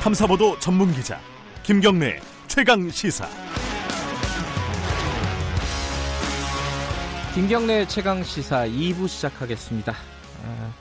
탐사보도 전문 기자 김경래 최강 시사. 김경래 최강 시사 2부 시작하겠습니다. 아,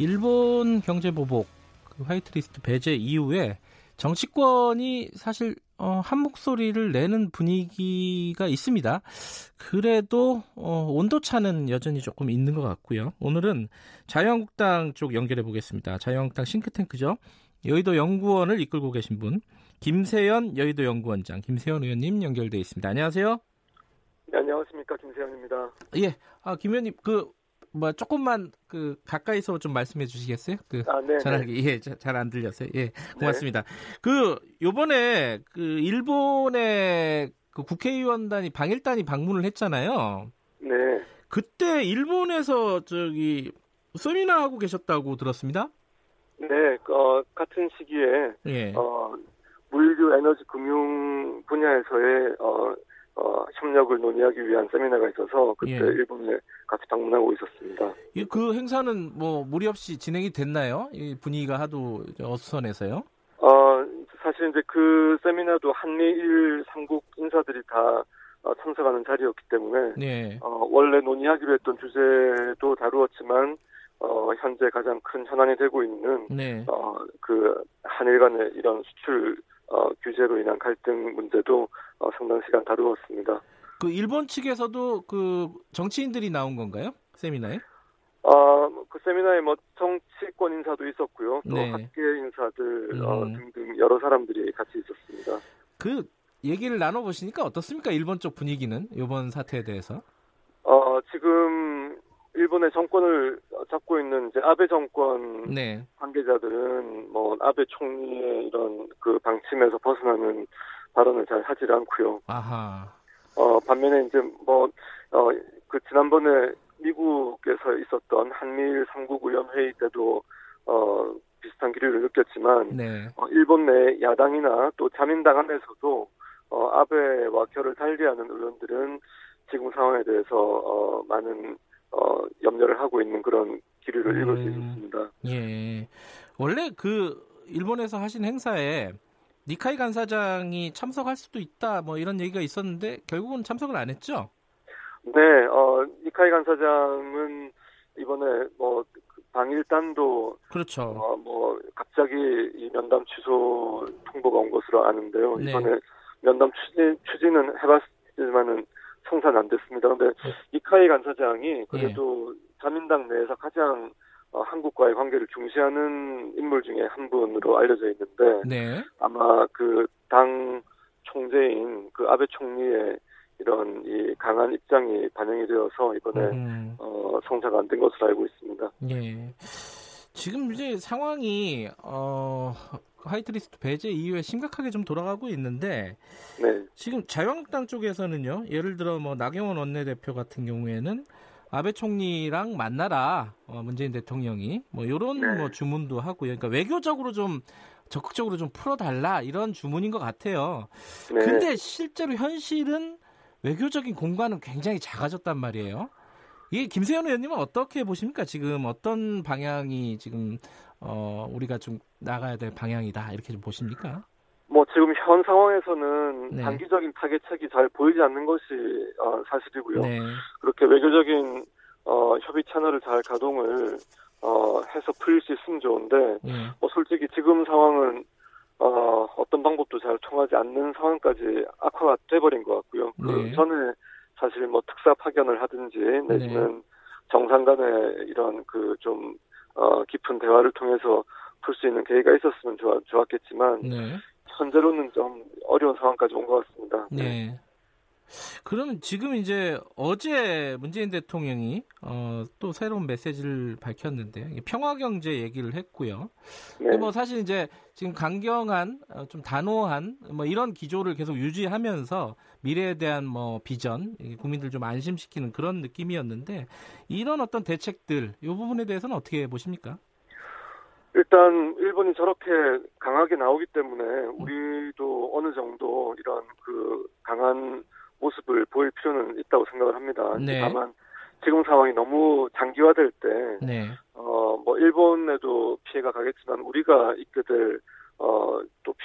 일본 경제 보복 그 화이트리스트 배제 이후에 정치권이 사실 어, 한 목소리를 내는 분위기가 있습니다. 그래도 어, 온도차는 여전히 조금 있는 것 같고요. 오늘은 자유한국당 쪽 연결해 보겠습니다. 자유한국당 싱크탱크죠. 여의도 연구원을 이끌고 계신 분 김세연 여의도 연구원장 김세연 의원님 연결돼 있습니다. 안녕하세요. 네, 안녕하십니까 김세현입니다. 예, 아, 김 의원님 그 뭐 조금만 그 가까이서 좀 말씀해 주시겠어요? 그 아, 네. 전화기 예, 잘 안 들렸어요. 예, 고맙습니다. 그 요번에 그 일본의 그 국회의원단이 방일단이 방문을 했잖아요. 네. 그때 일본에서 저기 세미나 하고 계셨다고 들었습니다. 네, 어, 같은 시기에 예. 어, 물류 에너지 금융 분야에서의 어, 어, 협력을 논의하기 위한 세미나가 있어서 그때 예. 일본에 같이 방문하고 있었습니다. 이그 행사는 뭐 무리 없이 진행이 됐나요? 이 분위기가 하도 어수선해서요. 어, 사실 이제 그 세미나도 한미일 삼국 인사들이 다 어, 참석하는 자리였기 때문에 네. 어, 원래 논의하기로 했던 주제도 다루었지만 어, 현재 가장 큰 현안이 되고 있는 네. 어, 그 한일 간의 이런 수출 어, 규제로 인한 갈등 문제도 어, 상당 시간 다루었습니다. 그 일본 측에서도 그 정치인들이 나온 건가요? 세미나에? 어, 그 세미나에 뭐 정치권 인사도 있었고요. 또 네. 학계 인사들 어, 음. 등등 여러 사람들이 같이 있었습니다. 그 얘기를 나눠 보시니까 어떻습니까? 일본 쪽 분위기는 이번 사태에 대해서. 어, 지금 일본의 정권을 잡고 있는 이제 아베 정권 네. 관계자들은 뭐 아베 총리의 이런 그 방침에서 벗어나는 발언을 잘 하질 않고요. 아하. 어, 반면에 이제 뭐, 어, 그 지난번에 미국에서 있었던 한미일 삼국의원 회의 때도, 어, 비슷한 기류를 느꼈지만, 네. 어, 일본 내 야당이나 또 자민당 안에서도, 어, 아베와 결을 달리하는 의원들은 지금 상황에 대해서, 어, 많은, 어, 염려를 하고 있는 그런 기류를 읽을 수 음. 있었습니다. 예. 원래 그 일본에서 하신 행사에 니카이 간사장이 참석할 수도 있다 뭐 이런 얘기가 있었는데 결국은 참석을 안 했죠? 네, 어, 니카이 간사장은 이번에 뭐, 그 방일단도 그렇죠. 어, 뭐 갑자기 이 면담 취소 통보가 온 것으로 아는데요. 네. 이번에 면담 추진 추진은 해봤지만은 성사는 안 됐습니다. 그런데 네. 이카이 간사장이 그래도 자민당 내에서 가장 어, 한국과의 관계를 중시하는 인물 중에 한 분으로 알려져 있는데 네. 아마 그 당 총재인 그 아베 총리의 이런 이 강한 입장이 반영이 되어서 이번에 음, 어, 성사가 안 된 것으로 알고 있습니다. 예. 지금 이제 상황이 어 화이트리스트 배제 이후에 심각하게 좀 돌아가고 있는데 네. 지금 자유한국당 쪽에서는요. 예를 들어 뭐 나경원 원내대표 같은 경우에는 아베 총리랑 만나라 어, 문재인 대통령이 뭐 이런 네. 뭐 주문도 하고요. 그러니까 외교적으로 좀 적극적으로 좀 풀어달라 이런 주문인 것 같아요. 네. 근데 실제로 현실은 외교적인 공간은 굉장히 작아졌단 말이에요. 이게 김세현 의원님은 어떻게 보십니까? 지금 어떤 방향이 지금 어, 우리가 좀 나가야 될 방향이다 이렇게 좀 보십니까? 뭐 지금 현 상황에서는 네. 단기적인 타겟책이 잘 보이지 않는 것이 어, 사실이고요. 네, 그렇게 외교적인 어, 협의 채널을 잘 가동을 어, 해서 풀릴 수 있으면 좋은데 예, 뭐 솔직히 지금 상황은 어, 어떤 방법도 잘 통하지 않는 상황까지 악화가 돼버린 것 같고요. 그 네. 전에 사실 뭐 특사 파견을 하든지 내지는 정상 간의 이런 그좀 어, 깊은 대화를 통해서 풀 수 있는 계기가 있었으면 좋았, 좋았겠지만 네, 현재로는 좀 어려운 상황까지 온 것 같습니다. 네. 그러면 지금 이제 어제 문재인 대통령이 어, 또 새로운 메시지를 밝혔는데 평화 경제 얘기를 했고요. 네. 뭐 사실 이제 지금 강경한 어, 좀 단호한 뭐 이런 기조를 계속 유지하면서 미래에 대한 뭐 비전 이 국민들 좀 안심시키는 그런 느낌이었는데 이런 어떤 대책들 이 부분에 대해서는 어떻게 보십니까? 일단 일본이 저렇게 강하게 나오기 때문에 우리도 어느 정도 이런 그 강한 모습을 보일 필요는 있다고 생각을 합니다. 네. 다만 지금 상황이 너무 장기화될 때, 네, 어, 뭐, 일본에도 피해가 가겠지만, 우리가 입게 될, 어,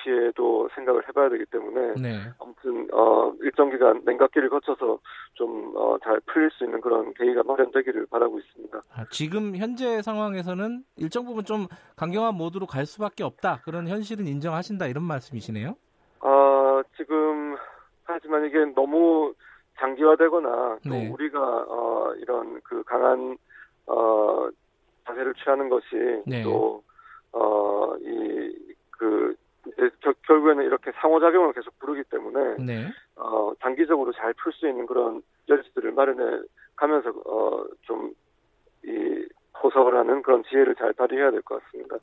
피해도 생각을 해봐야 되기 때문에 네. 아무튼 어, 일정 기간 냉각기를 거쳐서 좀 어, 잘 풀릴 수 있는 그런 계기가 마련되기를 바라고 있습니다. 아, 지금 현재 상황에서는 일정 부분 좀 강경한 모드로 갈 수밖에 없다. 그런 현실은 인정하신다 이런 말씀이시네요. 어, 지금 하지만 이게 너무 장기화되거나 또 네. 우리가 어, 이런 그 강한 어, 자세를 취하는 것이 네. 또어이그 결국에는 이렇게 상호작용을 계속 부르기 때문에 네. 어, 단기적으로 잘 풀 수 있는 그런 여지들을 마련해 가면서 어, 좀이 호석을 하는 그런 지혜를 잘 발휘해야 될 것 같습니다.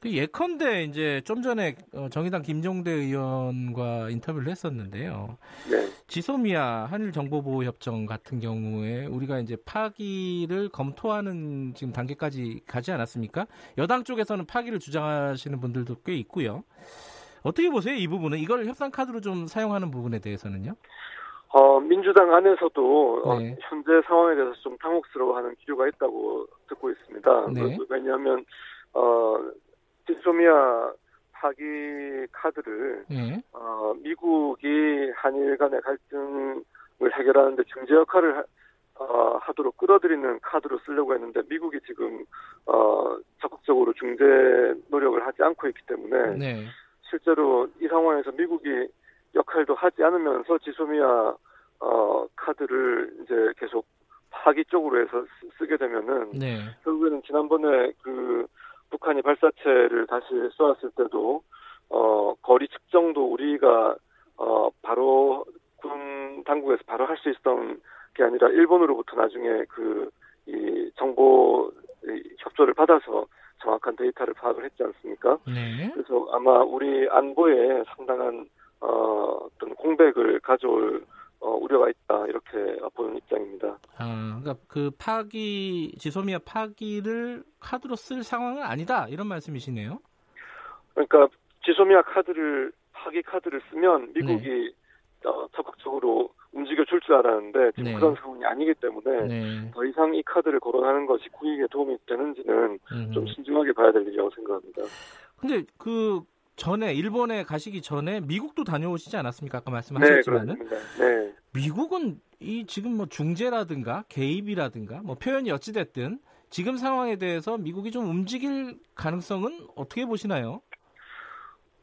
그 예컨대 이제 좀 전에 어, 정의당 김종대 의원과 인터뷰를 했었는데요. 네, 지소미아 한일 정보보호 협정 같은 경우에 우리가 이제 파기를 검토하는 지금 단계까지 가지 않았습니까? 여당 쪽에서는 파기를 주장하시는 분들도 꽤 있고요. 어떻게 보세요? 이 부분은 이걸 협상 카드로 좀 사용하는 부분에 대해서는요? 어, 민주당 안에서도 어, 네. 현재 상황에 대해서 좀 당혹스러워하는 기류가 있다고 듣고 있습니다. 네. 그- 왜냐하면 어, 지소미아 파기 카드를 예. 어, 미국이 한일 간의 갈등을 해결하는 데 중재 역할을 하, 어, 하도록 끌어들이는 카드로 쓰려고 했는데 미국이 지금 어, 적극적으로 중재 노력을 하지 않고 있기 때문에 네. 실제로 이 상황에서 미국이 역할도 하지 않으면서 지소미아 어, 카드를 이제 계속 파기 쪽으로 해서 쓰- 쓰게 되면은 네. 결국에는 지난번에 그 북한이 발사체를 다시 쏘았을 때도 어 거리 측정도 우리가 어 바로 군 당국에서 바로 할 수 있었던 게 아니라 일본으로부터 나중에 그 이 정보 이 협조를 받아서 정확한 데이터를 파악을 했지 않습니까? 네. 그래서 아마 우리 안보에 상당한 어, 어떤 공백을 가져올 어, 우려가 있다 이렇게 보는 입장입니다. 아, 그러니까 그 파기 지소미아 파기를 카드로 쓸 상황은 아니다 이런 말씀이시네요. 그러니까 지소미아 카드를 파기 카드를 쓰면 미국이 어, 적극적으로 움직여 줄 줄 알았는데 지금 네. 그런 상황이 아니기 때문에 네. 더 이상 이 카드를 거론하는 것이 국익에 도움이 되는지는 음. 좀 신중하게 봐야 될 일이라고 생각합니다. 근데 그 전에 일본에 가시기 전에 미국도 다녀오시지 않았습니까? 아까 네, 말씀하셨지만은 그렇습니다. 네. 미국은 이 지금 뭐 중재라든가 개입이라든가 뭐 표현이 어찌 됐든 지금 상황에 대해서 미국이 좀 움직일 가능성은 어떻게 보시나요?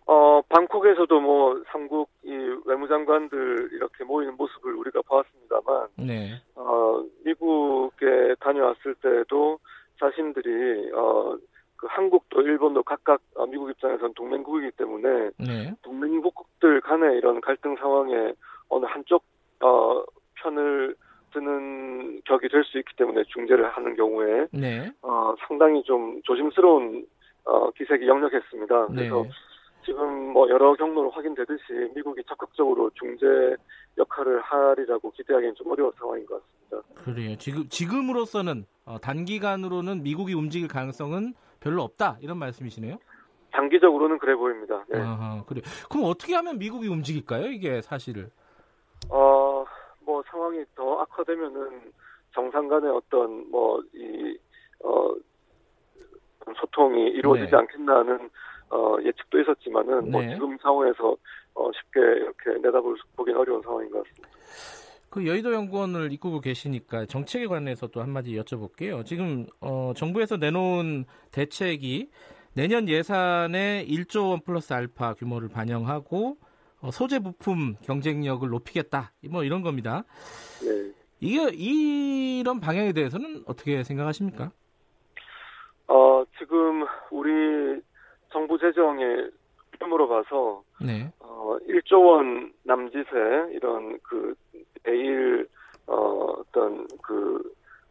어, 방콕에서도 뭐 삼국 이 외무장관들 이렇게 모이는 모습을 우리가 보았습니다만 네. 어, 미국에 다녀왔을 때도 자신들이 어, 그 한국도 일본도 각각 어, 미국 입장에서는 동맹국이기 때문에 네. 동맹국들 간의 이런 갈등 상황에 어느 한쪽 어, 편을 드는 격이 될 수 있기 때문에 중재를 하는 경우에 네. 어, 상당히 좀 조심스러운 어, 기색이 역력했습니다. 그래서 네. 지금 뭐 여러 경로로 확인되듯이 미국이 적극적으로 중재 역할을 하리라고 기대하기는 좀 어려운 상황인 것 같습니다. 그래요. 지금 지금으로서는 어, 단기간으로는 미국이 움직일 가능성은 별로 없다 이런 말씀이시네요. 장기적으로는 그래 보입니다. 네. 아하, 그래. 그럼 어떻게 하면 미국이 움직일까요? 이게 사실을. 어, 뭐 상황이 더 악화되면은 정상 간의 어떤 뭐이 어, 소통이 이루어지지 네. 않겠나 하는 어, 예측도 있었지만은 뭐 네. 지금 상황에서 어, 쉽게 이렇게 내다볼 보기는 어려운 상황인 것 같습니다. 그 여의도 연구원을 이끌고 계시니까 정책에 관해서 또 한마디 여쭤볼게요. 지금 어, 정부에서 내놓은 대책이 내년 예산에 1조 원 플러스 알파 규모를 반영하고 어, 소재 부품 경쟁력을 높이겠다. 뭐 이런 겁니다. 네. 이게 이런 방향에 대해서는 어떻게 생각하십니까? 어, 지금 우리 정부 재정의 규모로 봐서 네. 어, 1조 원 남짓의 이런 그 대일 어, 어떤 그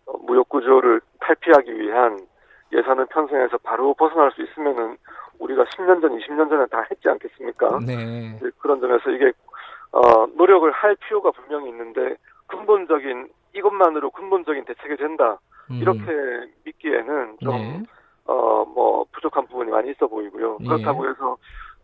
어, 무역 구조를 탈피하기 위한 예산을 편성해서 바로 벗어날 수 있으면은 우리가 10년 전, 20년 전에 다 했지 않겠습니까? 네. 그런 점에서 이게 어, 노력을 할 필요가 분명히 있는데 근본적인 이것만으로 근본적인 대책이 된다 음, 이렇게 믿기에는 좀 네. 어, 뭐, 부족한 부분이 많이 있어 보이고요. 예. 그렇다고 해서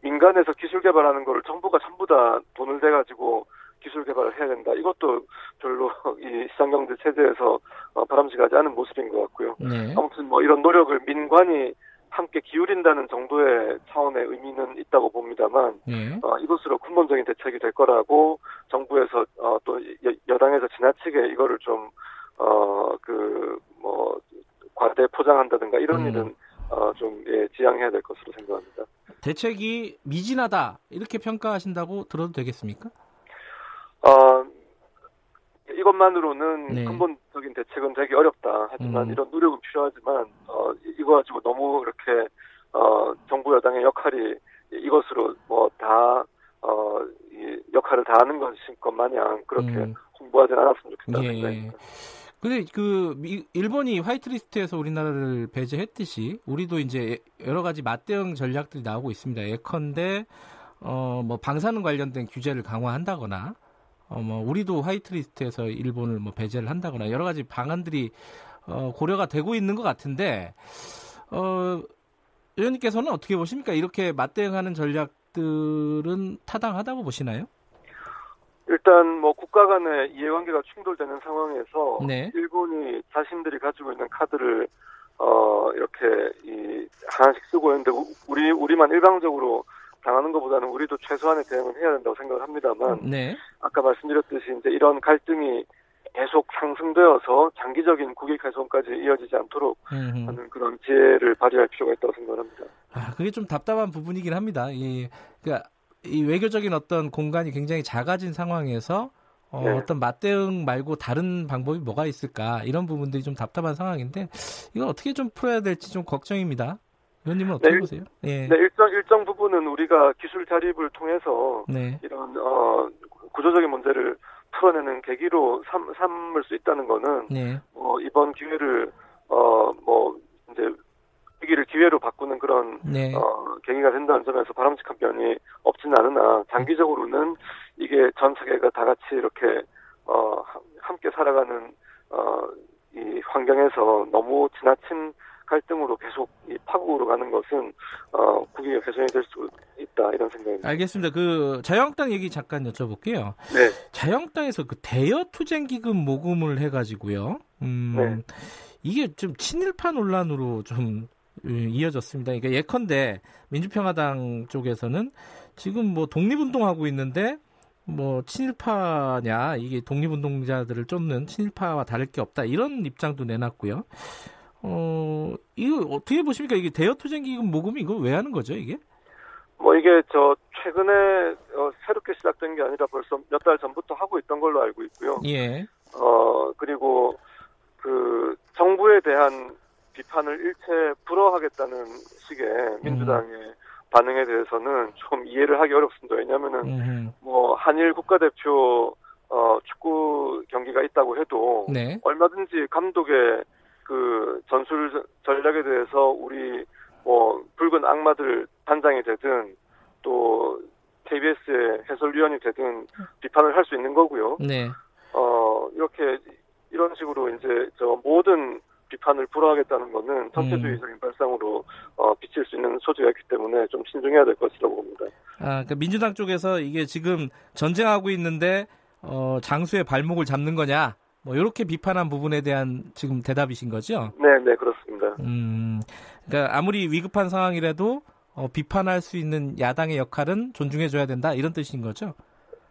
민간에서 기술 개발하는 거를 정부가 전부 다 돈을 대가지고 기술 개발을 해야 된다. 이것도 별로 이 시장경제 체제에서 어, 바람직하지 않은 모습인 것 같고요. 네. 아무튼 뭐 이런 노력을 민관이 함께 기울인다는 정도의 차원의 의미는 있다고 봅니다만 예. 어, 이것으로 근본적인 대책이 될 거라고 정부에서 어, 또 여, 당에서 지나치게 이거를 좀어그뭐 과대 포장한다든가 이런 음. 일은 어, 좀 예, 지양해야 될 것으로 생각합니다. 대책이 미진하다 이렇게 평가하신다고 들어도 되겠습니까? 어, 이것만으로는 네. 근본적인 대책은 되기 어렵다. 하지만 음. 이런 노력은 필요하지만 어, 이- 이거 가지고 너무 이렇게 어, 정부 여당의 역할이 이것으로 뭐다 어, 이 역할을 다하는 것인 것 마냥 그렇게 음. 홍보하진 않았으면 좋겠다는 예. 생각입니다. 근데 그 미- 일본이 화이트리스트에서 우리나라를 배제했듯이 우리도 이제 여러 가지 맞대응 전략들이 나오고 있습니다. 예컨대 어 뭐 방사능 관련된 규제를 강화한다거나 어 뭐 우리도 화이트리스트에서 일본을 뭐 배제를 한다거나 여러 가지 방안들이 어 고려가 되고 있는 것 같은데 어 의원님께서는 어떻게 보십니까? 이렇게 맞대응하는 전략들은 타당하다고 보시나요? 일단 뭐 국가 간의 이해관계가 충돌되는 상황에서 네. 일본이 자신들이 가지고 있는 카드를 어 이렇게 이 하나씩 쓰고 있는데 우- 우리 우리만 일방적으로 당하는 것보다는 우리도 최소한의 대응을 해야 된다고 생각을 합니다만 네. 아까 말씀드렸듯이 이제 이런 갈등이 계속 상승되어서 장기적인 국익 훼손까지 이어지지 않도록 음. 하는 그런 지혜를 발휘할 필요가 있다고 생각합니다. 아, 그게 좀 답답한 부분이긴 합니다. 이, 그러니까 이 외교적인 어떤 공간이 굉장히 작아진 상황에서 어, 네. 어떤 맞대응 말고 다른 방법이 뭐가 있을까 이런 부분들이 좀 답답한 상황인데 이걸 어떻게 좀 풀어야 될지 좀 걱정입니다. 의원님은 어떻게 네, 보세요? 예. 네, 일정 일정 부분은 우리가 기술 자립을 통해서 네. 이런 어 구조적인 문제를 풀어내는 계기로 삼, 삼을 수 있다는 거는 네. 어, 이번 기회를 어 뭐 이제 위기를 기회로 바꾸는 그런 네. 어, 계기가 된다는 점에서 바람직한 면이 없지는 않으나 장기적으로는 이게 전 세계가 다 같이 이렇게 어, 함- 함께 살아가는 어, 이 환경에서 너무 지나친 갈등으로 계속 이 파국으로 가는 것은 어, 국익의 훼손이 될 수 있다 이런 생각입니다. 알겠습니다. 그 자유한국당 얘기 잠깐 여쭤볼게요. 네, 자유한국당에서 그 대여 투쟁 기금 모금을 해가지고요. 음, 네. 이게 좀 친일파 논란으로 좀 음, 이어졌습니다. 그러니까 예컨대 민주평화당 쪽에서는 지금 뭐 독립운동하고 있는데 뭐 친일파냐 이게 독립운동자들을 쫓는 친일파와 다를 게 없다 이런 입장도 내놨고요. 어 이거 어떻게 보십니까? 이게 대여 투쟁 기금 모금이 이거 왜 하는 거죠? 이게? 뭐 이게 저 최근에 어, 새롭게 시작된 게 아니라 벌써 몇 달 전부터 하고 있던 걸로 알고 있고요. 예. 어, 그리고 그 정부에 대한 비판을 일체 불허하겠다는 식의 민주당의 반응에 대해서는 좀 이해를 하기 어렵습니다. 왜냐면은 음흠. 뭐 한일 국가대표 어, 축구 경기가 있다고 해도 네. 얼마든지 감독의 그 전술 전략에 대해서 우리 뭐 붉은 악마들 단장이 되든 또 KBS의 해설위원이 되든 비판을 할 수 있는 거고요. 네. 어, 이렇게 이런 식으로 이제 저 모든 비판을 불허하겠다는 거는 전체주의적인 발상으로 어, 비칠 수 있는 소지가 있기 때문에 좀 신중해야 될 것이라고 봅니다. 아, 그러니까 민주당 쪽에서 이게 지금 전쟁하고 있는데 어, 장수의 발목을 잡는 거냐? 뭐 이렇게 비판한 부분에 대한 지금 대답이신 거죠? 네, 네, 그렇습니다. 음, 그러니까 아무리 위급한 상황이라도 어, 비판할 수 있는 야당의 역할은 존중해줘야 된다 이런 뜻인 거죠?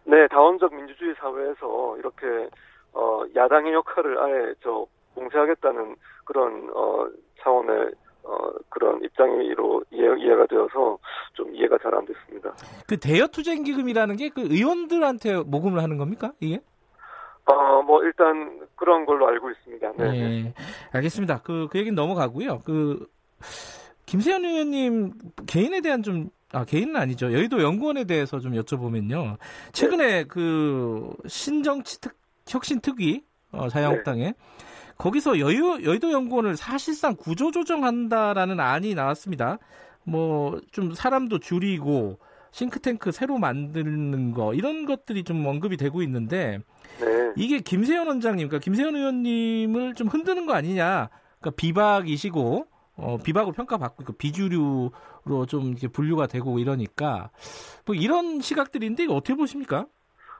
네, 다원적 민주주의 사회에서 이렇게 어, 야당의 역할을 아예 저 공세하겠다는 그런 어, 차원의 어, 그런 입장으로 이해, 이해 가 되어서 좀 이해가 잘 안 됐습니다. 그 대여 투쟁 기금이라는 게 그 의원들한테 모금을 하는 겁니까? 이게? 어, 뭐 일단 그런 걸로 알고 있습니다. 네. 네. 예, 알겠습니다. 그, 그 얘기는 넘어가고요. 그, 김세현 의원님 개인에 대한 좀, 아, 개인은 아니죠. 여의도 연구원에 대해서 좀 여쭤보면요. 최근에 그, 신정치 특, 혁신 특위, 어, 자유한국당에, 거기서 여유, 여의도 연구원을 사실상 구조조정한다라는 안이 나왔습니다. 뭐, 좀 사람도 줄이고, 싱크탱크 새로 만드는 거, 이런 것들이 좀 언급이 되고 있는데, 네. 이게 김세현 원장님, 그러니까 김세현 의원님을 좀 흔드는 거 아니냐. 그러니까 비박이시고 어, 비박으로 평가받고 그 비주류로 좀 이렇게 분류가 되고 이러니까 뭐 이런 시각들인데 이거 어떻게 보십니까?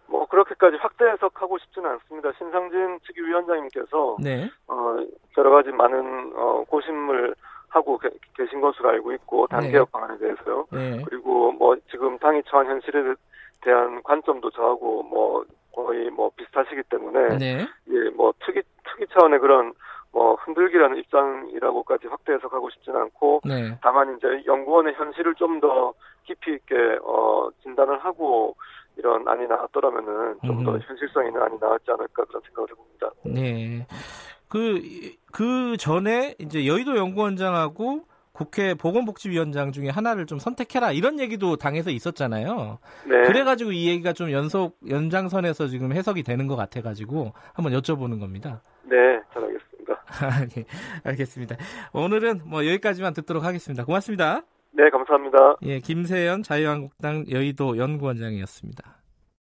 뭐 그렇게까지 확대 해석하고 싶지는 않습니다. 신상진 특위위원장님께서 네, 어, 여러 가지 많은 어, 고심을 하고 게, 계신 것으로 알고 있고 당 네. 개혁 방안에 대해서요. 네. 그리고 뭐 지금 당이 처한 현실에 대한 관점도 저하고 뭐 거의 뭐 비슷하시기 때문에 네. 예, 뭐 특이 특이 차원의 그런 뭐 흔들기라는 입장이라고까지 확대 해석하고 싶지는 않고 네. 다만 이제 연구원의 현실을 좀 더 깊이 있게 어 진단을 하고 이런 안이 나왔더라면은 좀더 음. 현실성 있는 안이 나왔지 않을까 그런 생각을 해봅니다. 네. 그, 그 전에 이제 여의도 연구원장하고 국회 보건복지위원장 중에 하나를 좀 선택해라 이런 얘기도 당에서 있었잖아요. 네. 그래가지고 이 얘기가 좀 연속 연장선에서 지금 해석이 되는 것 같아가지고 한번 여쭤보는 겁니다. 네, 잘하겠습니다. 예, 알겠습니다. 오늘은 뭐 여기까지만 듣도록 하겠습니다. 고맙습니다. 네, 감사합니다. 예, 김세연 자유한국당 여의도 연구원장이었습니다.